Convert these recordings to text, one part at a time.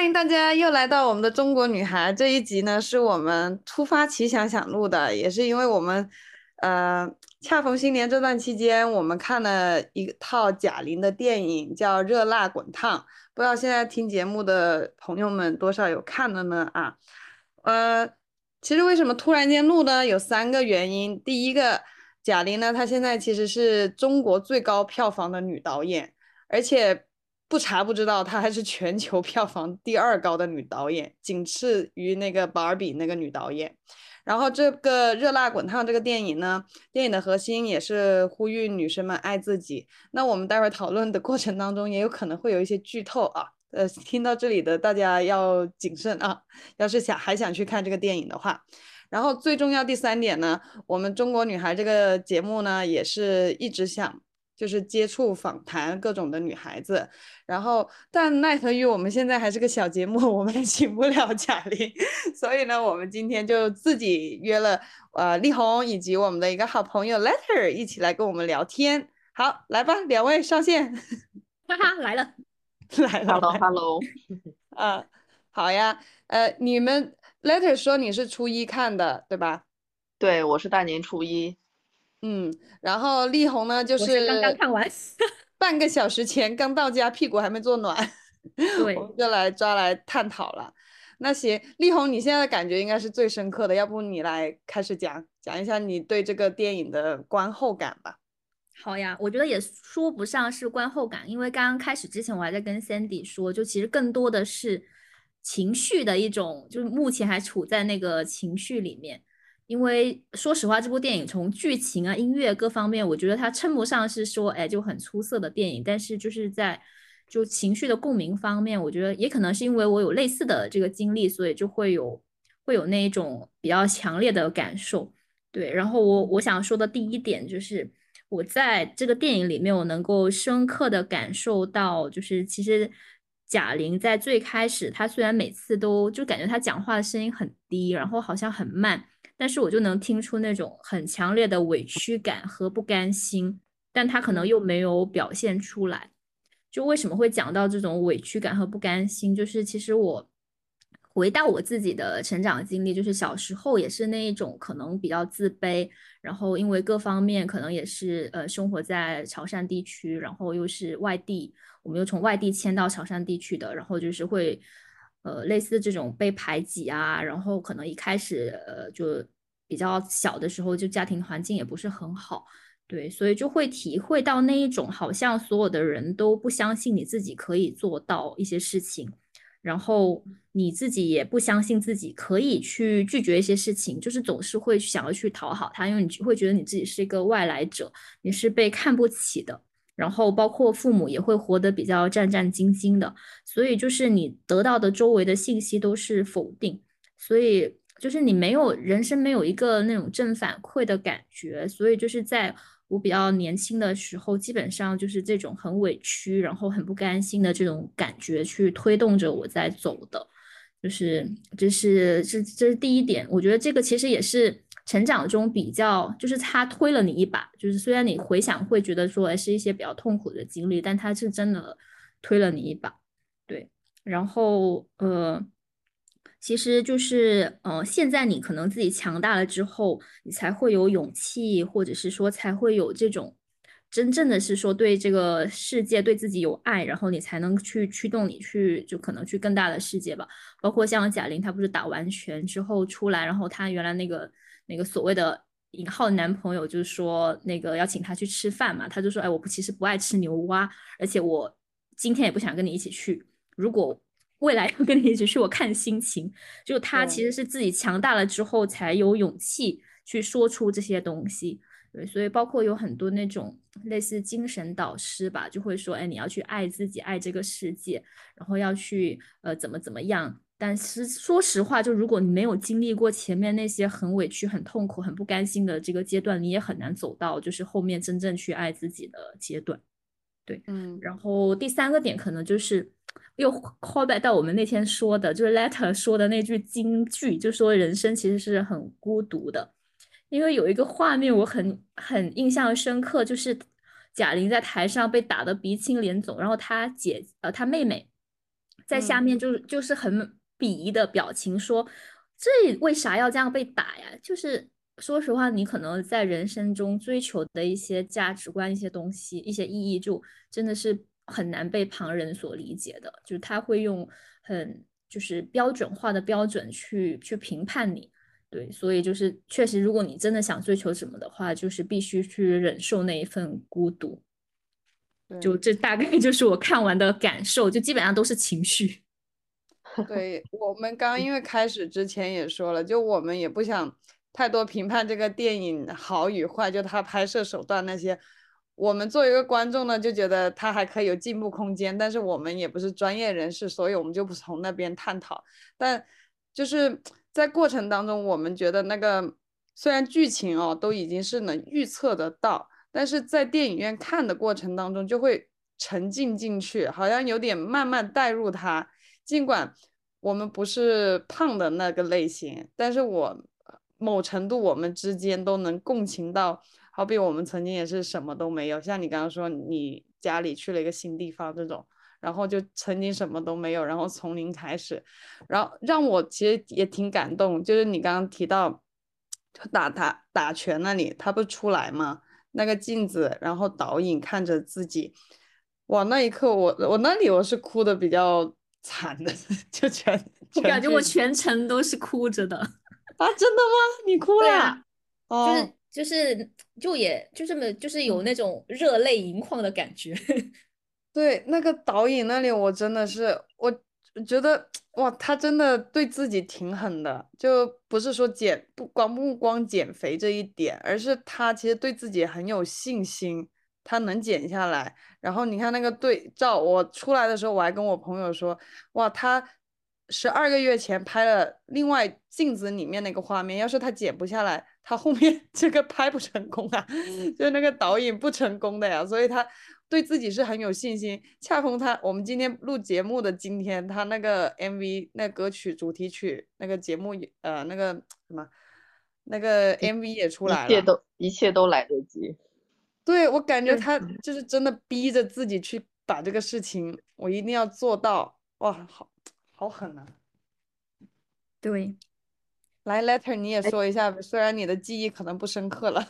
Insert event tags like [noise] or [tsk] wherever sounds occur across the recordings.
欢迎大家又来到我们的中国女孩这一集呢，是我们突发奇想想录的，也是因为我们，呃，恰逢新年这段期间，我们看了一套贾玲的电影，叫《热辣滚烫》，不知道现在听节目的朋友们多少有看的呢？啊，呃，其实为什么突然间录呢？有三个原因，第一个，贾玲呢，她现在其实是中国最高票房的女导演，而且。不查不知道，她还是全球票房第二高的女导演，仅次于那个 Barbie 那个女导演。然后这个《热辣滚烫》这个电影呢，电影的核心也是呼吁女生们爱自己。那我们待会儿讨论的过程当中，也有可能会有一些剧透啊。呃，听到这里的大家要谨慎啊。要是想还想去看这个电影的话，然后最重要第三点呢，我们中国女孩这个节目呢，也是一直想。就是接触访谈各种的女孩子，然后但奈何于我们现在还是个小节目，[laughs] 我们请不了贾玲，所以呢，我们今天就自己约了呃丽红以及我们的一个好朋友 Letter 一起来跟我们聊天。好，来吧，两位上线。[laughs] 哈哈，来了，来了，Hello，Hello。啊，好呀，呃，你们 Letter 说你是初一看的，对吧？对，我是大年初一。嗯，然后力宏呢，就是刚刚看完，[laughs] 半个小时前刚到家，屁股还没坐暖，对，[laughs] 我们就来抓来探讨了。那行，力宏，你现在的感觉应该是最深刻的，要不你来开始讲讲一下你对这个电影的观后感吧？好呀，我觉得也说不上是观后感，因为刚刚开始之前我还在跟 Sandy 说，就其实更多的是情绪的一种，就是目前还处在那个情绪里面。因为说实话，这部电影从剧情啊、音乐各方面，我觉得它称不上是说，哎，就很出色的电影。但是就是在就情绪的共鸣方面，我觉得也可能是因为我有类似的这个经历，所以就会有会有那一种比较强烈的感受。对，然后我我想说的第一点就是，我在这个电影里面，我能够深刻的感受到，就是其实贾玲在最开始，她虽然每次都就感觉她讲话的声音很低，然后好像很慢。但是我就能听出那种很强烈的委屈感和不甘心，但他可能又没有表现出来。就为什么会讲到这种委屈感和不甘心？就是其实我回到我自己的成长经历，就是小时候也是那一种可能比较自卑，然后因为各方面可能也是呃生活在潮汕地区，然后又是外地，我们又从外地迁到潮汕地区的，然后就是会。呃，类似这种被排挤啊，然后可能一开始呃就比较小的时候，就家庭环境也不是很好，对，所以就会体会到那一种好像所有的人都不相信你自己可以做到一些事情，然后你自己也不相信自己可以去拒绝一些事情，就是总是会想要去讨好他，因为你会觉得你自己是一个外来者，你是被看不起的。然后包括父母也会活得比较战战兢兢的，所以就是你得到的周围的信息都是否定，所以就是你没有人生没有一个那种正反馈的感觉，所以就是在我比较年轻的时候，基本上就是这种很委屈，然后很不甘心的这种感觉去推动着我在走的，就是这是这这是第一点，我觉得这个其实也是。成长中比较就是他推了你一把，就是虽然你回想会觉得说是一些比较痛苦的经历，但他是真的推了你一把，对。然后呃，其实就是呃，现在你可能自己强大了之后，你才会有勇气，或者是说才会有这种真正的是说对这个世界对自己有爱，然后你才能去驱动你去就可能去更大的世界吧。包括像贾玲，她不是打完拳之后出来，然后她原来那个。那个所谓的引号男朋友就是说，那个要请他去吃饭嘛，他就说，哎，我不其实不爱吃牛蛙，而且我今天也不想跟你一起去。如果未来要跟你一起去，我看心情。就他其实是自己强大了之后，才有勇气去说出这些东西。对，所以包括有很多那种类似精神导师吧，就会说，哎，你要去爱自己，爱这个世界，然后要去呃怎么怎么样。但是说实话，就如果你没有经历过前面那些很委屈、很痛苦、很不甘心的这个阶段，你也很难走到就是后面真正去爱自己的阶段。对，嗯。然后第三个点可能就是又 call back 到我们那天说的，就是 Letter 说的那句金句，就说人生其实是很孤独的。因为有一个画面我很很印象深刻，就是贾玲在台上被打得鼻青脸肿，然后她姐呃她妹妹。在下面就是就是很鄙夷的表情说，这为啥要这样被打呀？就是说实话，你可能在人生中追求的一些价值观、一些东西、一些意义，就真的是很难被旁人所理解的。就是他会用很就是标准化的标准去去评判你。对，所以就是确实，如果你真的想追求什么的话，就是必须去忍受那一份孤独。就这大概就是我看完的感受，就基本上都是情绪。对我们刚因为开始之前也说了，就我们也不想太多评判这个电影好与坏，就它拍摄手段那些，我们作为一个观众呢，就觉得它还可以有进步空间。但是我们也不是专业人士，所以我们就不从那边探讨。但就是。在过程当中，我们觉得那个虽然剧情哦都已经是能预测得到，但是在电影院看的过程当中就会沉浸进去，好像有点慢慢带入它。尽管我们不是胖的那个类型，但是我某程度我们之间都能共情到。好比我们曾经也是什么都没有，像你刚刚说你家里去了一个新地方这种。然后就曾经什么都没有，然后从零开始，然后让我其实也挺感动。就是你刚刚提到打打打拳那里，他不出来吗？那个镜子，然后导演看着自己，哇，那一刻我我那里我是哭的比较惨的，[laughs] 就全我感觉我全程都是哭着的 [laughs] 啊！真的吗？你哭了？就是就是就也就这么就是有那种热泪盈眶的感觉。[laughs] 对那个导演那里，我真的是，我觉得哇，他真的对自己挺狠的，就不是说减不光不光减肥这一点，而是他其实对自己很有信心，他能减下来。然后你看那个对照，我出来的时候我还跟我朋友说，哇，他十二个月前拍了另外镜子里面那个画面，要是他剪不下来，他后面 [laughs] 这个拍不成功啊，[laughs] 就那个导演不成功的呀，所以他。对自己是很有信心。恰逢他，我们今天录节目的今天，他那个 MV 那歌曲主题曲那个节目呃那个什么那个 MV 也出来了，一切都一切都来得及。对我感觉他就是真的逼着自己去把这个事情，我一定要做到。哇，好好狠啊！对，来 Letter 你也说一下，虽然你的记忆可能不深刻了。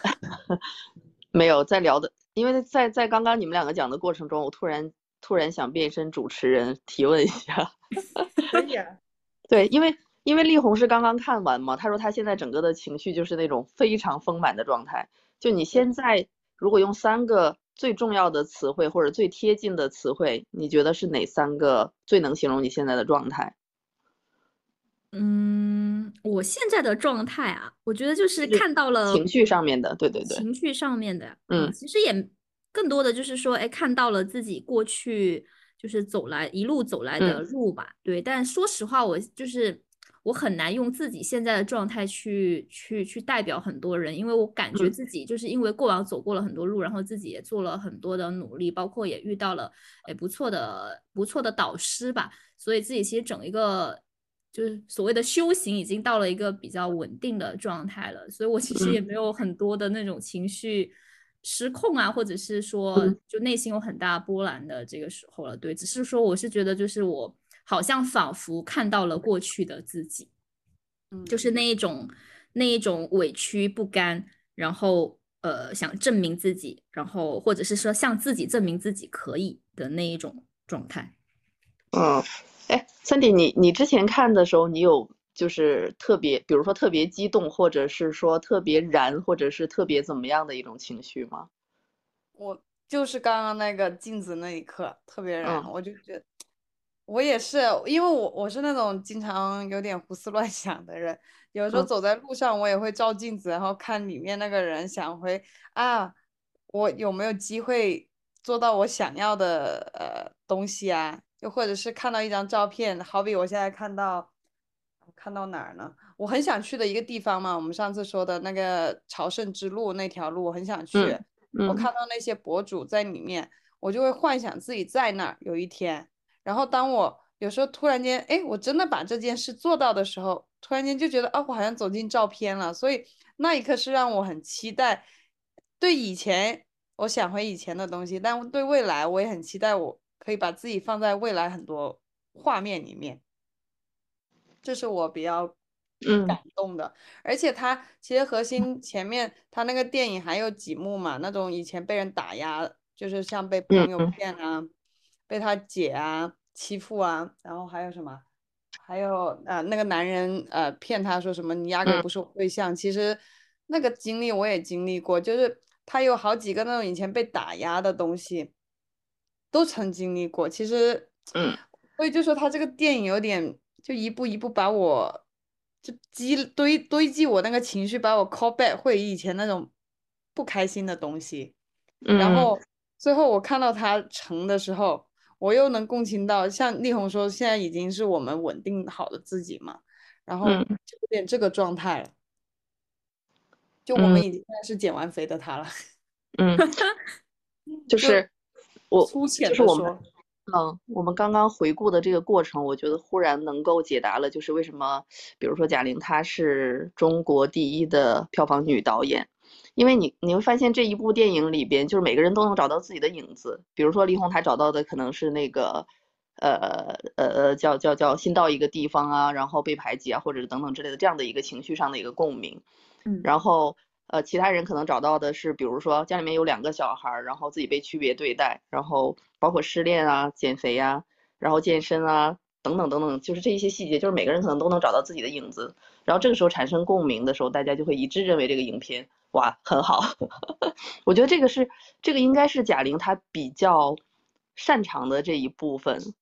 [laughs] 没有在聊的。因为在在刚刚你们两个讲的过程中，我突然突然想变身主持人提问一下。[laughs] 可以啊。[laughs] 对，因为因为力宏是刚刚看完嘛，他说他现在整个的情绪就是那种非常丰满的状态。就你现在如果用三个最重要的词汇或者最贴近的词汇，你觉得是哪三个最能形容你现在的状态？嗯，我现在的状态啊，我觉得就是看到了情绪上面的，对对对，情绪上面的，嗯，其实也更多的就是说，哎，看到了自己过去就是走来一路走来的路吧，对。但说实话，我就是我很难用自己现在的状态去去去代表很多人，因为我感觉自己就是因为过往走过了很多路，然后自己也做了很多的努力，包括也遇到了哎不错的不错的导师吧，所以自己其实整一个。就是所谓的修行已经到了一个比较稳定的状态了，所以我其实也没有很多的那种情绪失控啊，或者是说就内心有很大波澜的这个时候了。对，只是说我是觉得就是我好像仿佛看到了过去的自己，嗯，就是那一种那一种委屈不甘，然后呃想证明自己，然后或者是说向自己证明自己可以的那一种状态，嗯。哎，Cindy，你你之前看的时候，你有就是特别，比如说特别激动，或者是说特别燃，或者是特别怎么样的一种情绪吗？我就是刚刚那个镜子那一刻特别燃，我就觉得我也是，因为我我是那种经常有点胡思乱想的人，有时候走在路上我也会照镜子，然后看里面那个人，想回啊，我有没有机会做到我想要的呃东西啊？又或者是看到一张照片，好比我现在看到，看到哪儿呢？我很想去的一个地方嘛，我们上次说的那个朝圣之路那条路，我很想去。我看到那些博主在里面，我就会幻想自己在那儿有一天。然后当我有时候突然间，哎，我真的把这件事做到的时候，突然间就觉得，哦，我好像走进照片了。所以那一刻是让我很期待。对以前，我想回以前的东西，但对未来，我也很期待我。可以把自己放在未来很多画面里面，这是我比较嗯感动的。而且他其实核心前面他那个电影还有几幕嘛，那种以前被人打压，就是像被朋友嗯骗啊，被他姐啊欺负啊，然后还有什么？还有呃，那个男人呃骗他说什么你压根不是我对象，其实那个经历我也经历过，就是他有好几个那种以前被打压的东西，都曾经历过。其实，嗯，所以就说他这个电影有点就一步一步把我就积堆堆积我那个情绪，把我 call back 回以前那种不开心的东西。然嗯后最后我看到他成的时候，我又能共情到，像力宏说，现在已经是我们稳定好的自己嘛，然后嗯。就有点这个状态了，就我们嗯。已经算是减完肥的他了，嗯，[laughs] 就就是我粗浅就是我们的说，嗯，我们刚刚回顾的这个过程，我觉得忽然能够解答了，就是为什么，比如说贾玲她是中国第一的票房女导演，因为你你会发现这一部电影里边，就是每个人都能找到自己的影子。比如说李红她找到的可能是那个，呃呃呃，叫叫叫新到一个地方啊，然后被排挤啊，或者是等等之类的这样的一个情绪上的一个共鸣。嗯然后呃，其他人可能找到的是，比如说家里面有两个小孩儿，然后自己被区别对待，然后包括失恋啊、减肥啊，然后健身啊，等等等等，就是这一些细节，就是每个人可能都能找到自己的影子，然后这个时候产生共鸣的时候，大家就会一致认为这个影片哇很好。[laughs] 我觉得这个是这个应该是贾玲她比较擅长的这一部分。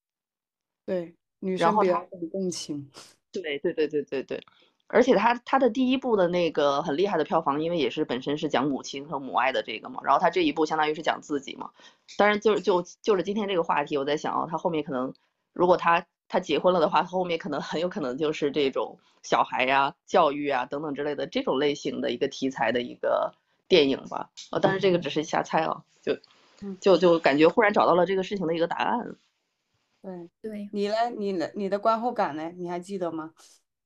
对，女生比较懂共情，[laughs] 对对对对对对，而且她她的第一部的那个很厉害的票房，因为也是本身是讲母亲和母爱的这个嘛，然后她这一部相当于是讲自己嘛。当然就就就是今天这个话题，我在想哦，她后面可能如果他他结婚了的话，后面可能很有可能就是这种小孩呀、教育啊等等之类的这种类型的一个题材的一个电影吧。呃，但是这个只是瞎猜啊，就嗯就就感觉忽然找到了这个事情的一个答案。对对，你呢，你呢你的观后感呢？你还记得吗？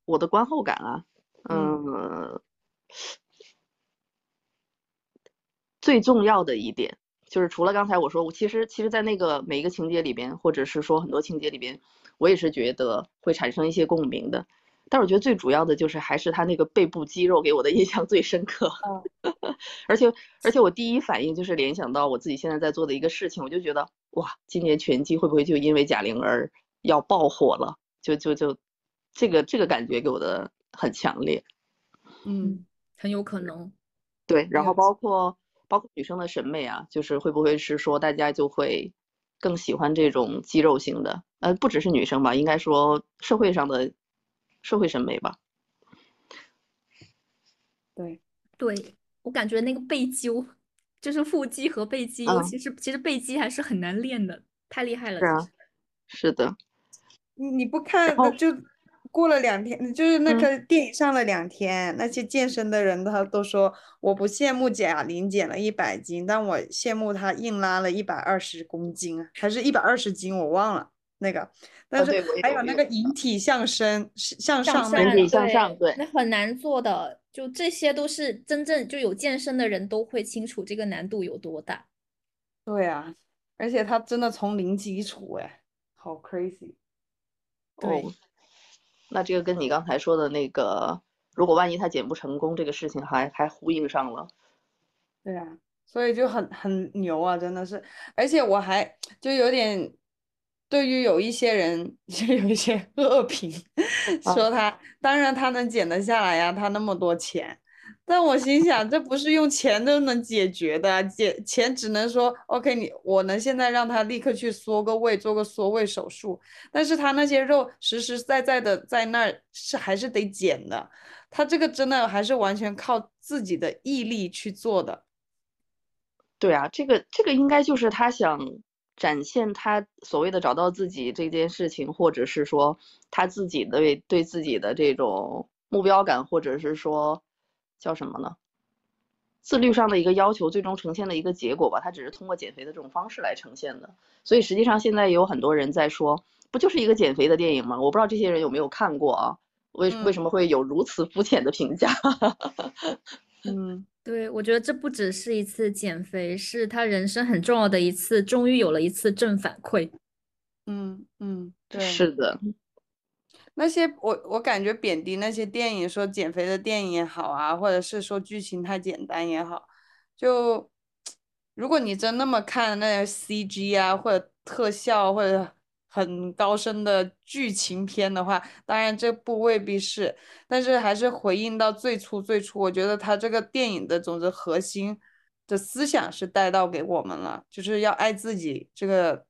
我的观后感啊，嗯嗯，最重要的一点就是除了刚才我说，我其实其实，在那个每一个情节里边，或者是说很多情节里边，我也是觉得会产生一些共鸣的。但是我觉得最主要的就是还是他那个背部肌肉给我的印象最深刻，[laughs] 而且而且我第一反应就是联想到我自己现在在做的一个事情，我就觉得哇，今年拳击会不会就因为贾玲而要爆火了？就就就这个这个感觉给我的很强烈。嗯，很有可能。对，然后包括包括女生的审美啊，就是会不会是说大家就会更喜欢这种肌肉型的？呃，不只是女生吧，应该说社会上的社会审美吧。对，对，我感觉那个背肌，就是腹肌和背肌，尤嗯其是其实背肌还是很难练的，太厉害了。是啊是的，你你不看，那就过了两天，就是那嗯个电影上了两天，那些健身的人他都说，我不羡慕贾玲减了一百斤，但我羡慕她硬拉了一百二十公斤啊，还是一百二十斤，我忘了那个。但是还有那个引体向身，是向向上引体向上对那很难做的，就这些都是真正就有健身的人都会清楚这个难度有多大。对啊，而且他真的从零基础，哎，好 crazy。对哦，那这个跟你刚才说的那个，如果万一他减不成功这个事情还还呼应上了。对啊，所以就很很牛啊，真的是，而且我还就有点，对于有一些人 [laughs] 就有一些恶评，啊说他，当然他能减得下来呀，他那么多钱，但我心想，这不是用钱都能解决的，解钱只能说，OK，你我能现在让他立刻去缩个胃，做个缩胃手术，但是他那些肉实实在在的在那儿是还是得减的，他这个真的还是完全靠自己的毅力去做的。对啊，这个这个应该就是他想展现他所谓的找到自己这件事情，或者是说他自己的对自己的这种目标感，或者是说叫什么呢？自律上的一个要求，最终呈现的一个结果吧。它只是通过减肥的这种方式来呈现的。所以实际上现在也有很多人在说，不就是一个减肥的电影吗？我不知道这些人有没有看过啊？为为嗯什么会有如此肤浅的评价？[laughs] 嗯，对，我觉得这不只是一次减肥，是他人生很重要的一次，终于有了一次正反馈。嗯嗯，对，是的，那些我我感觉贬低那些电影，说减肥的电影也好啊，或者是说剧情太简单也好，就如果你真那么看那些 CG 啊，或者特效或者很高深的剧情片的话，当然这部未必是，但是还是回应到最初最初，我觉得他这个电影的总之核心的思想是带到给我们了，就是要爱自己，这个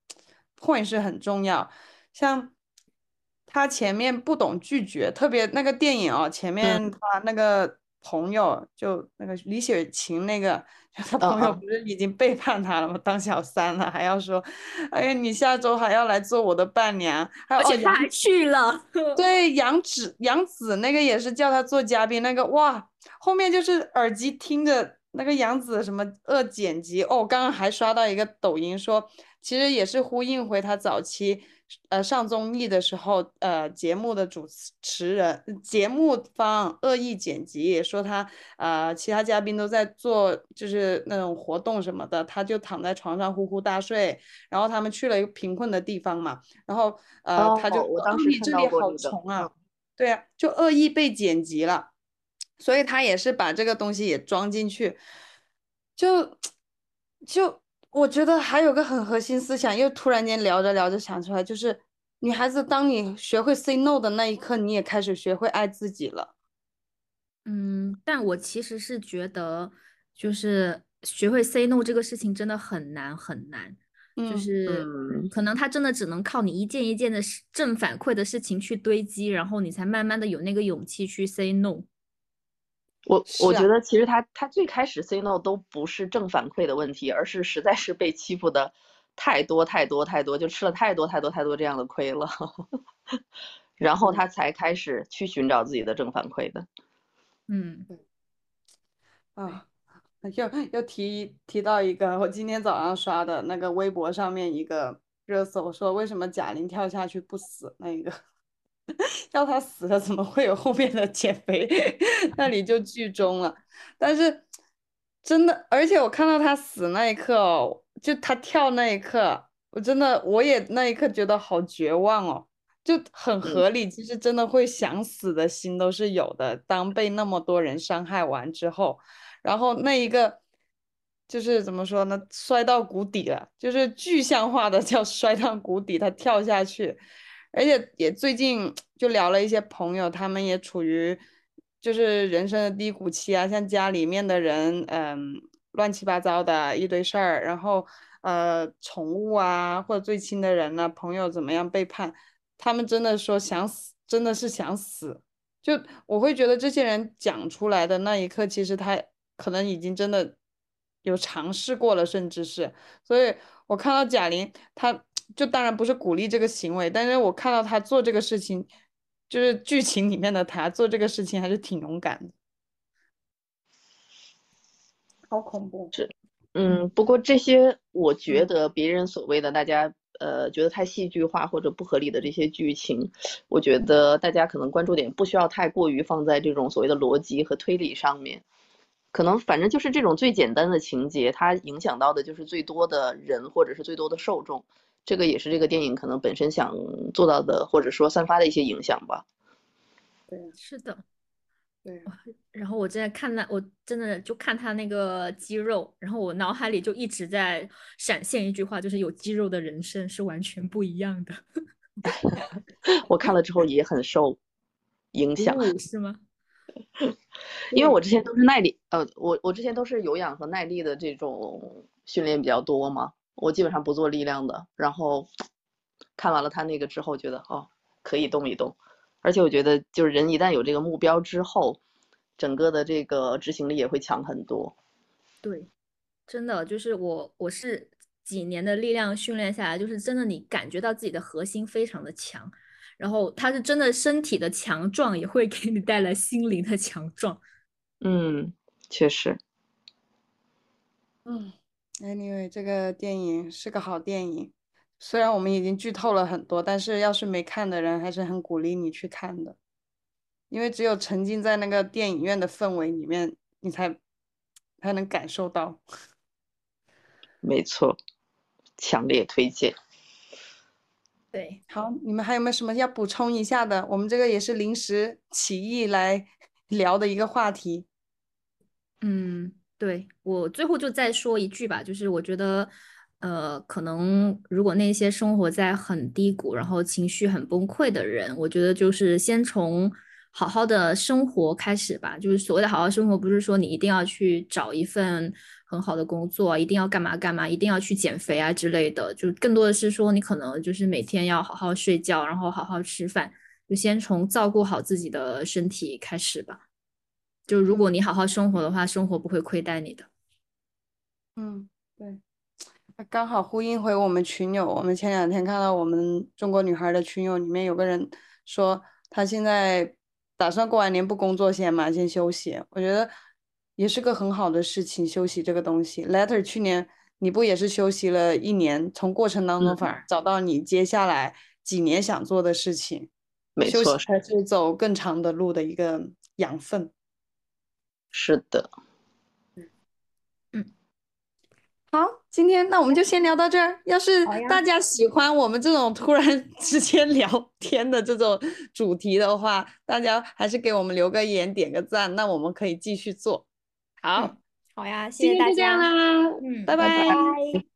point 是很重要，像。他前面不懂拒绝，特别那个电影哦，前面他那个朋友就那个李雪琴那个，[laughs] 他朋友不是已经背叛他了吗？当小三了，还要说，哎呀，你下周还要来做我的伴娘，而且他还去了。[laughs] 对，杨紫，杨紫那个也是叫他做嘉宾，那个哇，后面就是耳机听着那个杨紫什么恶剪辑哦，刚刚还刷到一个抖音说，其实也是呼应回他早期。呃，上综艺的时候，呃，节目的主持人、节目方恶意剪辑，说他呃，其他嘉宾都在做就是那种活动什么的，他就躺在床上呼呼大睡。然后他们去了一个贫困的地方嘛，然后呃，他就我当时这里好穷啊，对啊，就恶意被剪辑了，所以他也是把这个东西也装进去，就就。我觉得还有个很核心思想，又突然间聊着聊着想出来，就是女孩子，当你学会 say no 的那一刻，你也开始学会爱自己了。嗯，但我其实是觉得，就是学会 say no 这个事情真的很难很难，就是可能他真的只能靠你一件一件的正反馈的事情去堆积，然后你才慢慢的有那个勇气去 say no。我我觉得其实他他最开始 say no 都不是正反馈的问题，而是实在是被欺负的太多太多太多，就吃了太多太多太多这样的亏了，[laughs] 然后他才开始去寻找自己的正反馈的。嗯，啊，又又提提到一个我今天早上刷的那个微博上面一个热搜，说为什么贾玲跳下去不死那个。要他死了，怎么会有后面的减肥？[laughs] 那里就剧终了。但是真的，而且我看到他死那一刻哦，就他跳那一刻，我真的我也那一刻觉得好绝望哦，就很合理。其实真的会想死的心都是有的。当被那么多人伤害完之后，然后那一个就是怎么说呢？摔到谷底了，就是具象化的叫摔到谷底，他跳下去。而且也最近就聊了一些朋友，他们也处于就是人生的低谷期啊，像家里面的人，嗯，乱七八糟的一堆事儿，然后呃，宠物啊，或者最亲的人呢，朋友怎么样背叛，他们真的说想死，真的是想死。就我会觉得这些人讲出来的那一刻，其实他可能已经真的有尝试过了，甚至是，所以我看到贾玲她。就当然不是鼓励这个行为，但是我看到他做这个事情，就是剧情里面的他做这个事情还是挺勇敢的，好恐怖。是，嗯，不过这些我觉得别人所谓的大家呃觉得太戏剧化或者不合理的这些剧情，我觉得大家可能关注点不需要太过于放在这种所谓的逻辑和推理上面，可能反正就是这种最简单的情节，它影响到的就是最多的人或者是最多的受众。这个也是这个电影可能本身想做到的，或者说散发的一些影响吧。对，是的，对。[laughs] 然后我正在看那，我真的就看他那个肌肉，然后我脑海里就一直在闪现一句话，就是有肌肉的人生是完全不一样的。[laughs] 我看了之后也很受影响，是吗？[laughs] 因为我之前都是耐力，呃，我我之前都是有氧和耐力的这种训练比较多嘛。我基本上不做力量的，然后 [tsk] 看完了他那个之后，觉得哦可以动一动，而且我觉得就是人一旦有这个目标之后，整个的这个执行力也会强很多。对，真的就是我我是几年的力量训练下来，就是真的你感觉到自己的核心非常的强，然后他是真的身体的强壮也会给你带来心灵的强壮。嗯，确实。嗯。Anyway，这个电影是个好电影，虽然我们已经剧透了很多，但是要是没看的人，还是很鼓励你去看的，因为只有沉浸在那个电影院的氛围里面，你才才能感受到。没错，强烈推荐。对，好，你们还有没有什么要补充一下的？我们这个也是临时起意来 [laughs] 聊的一个话题。嗯，对，我最后就再说一句吧，就是我觉得，呃，可能如果那些生活在很低谷，然后情绪很崩溃的人，我觉得就是先从好好的生活开始吧。就是所谓的好好生活，不是说你一定要去找一份很好的工作，一定要干嘛干嘛，一定要去减肥啊之类的。就更多的是说，你可能就是每天要好好睡觉，然后好好吃饭，就先从照顾好自己的身体开始吧。就如果你好好生活的话，生活不会亏待你的。嗯，对，刚好呼应回我们群友。我们前两天看到我们中国女孩的群友里面有个人说，他现在打算过完年不工作先嘛，先休息。我觉得也是个很好的事情，休息这个东西。Letter 去年你不也是休息了一年，从过程当中反而找到你接下来几年想做的事情。没错，才是走更长的路的一个养分。是的，嗯。嗯，好，今天那我们就先聊到这儿。要是大家喜欢我们这种突然 [laughs] 之间聊天的这种主题的话，大家还是给我们留个言、点个赞，那我们可以继续做。好，好呀，谢谢大家，啦，嗯，拜拜。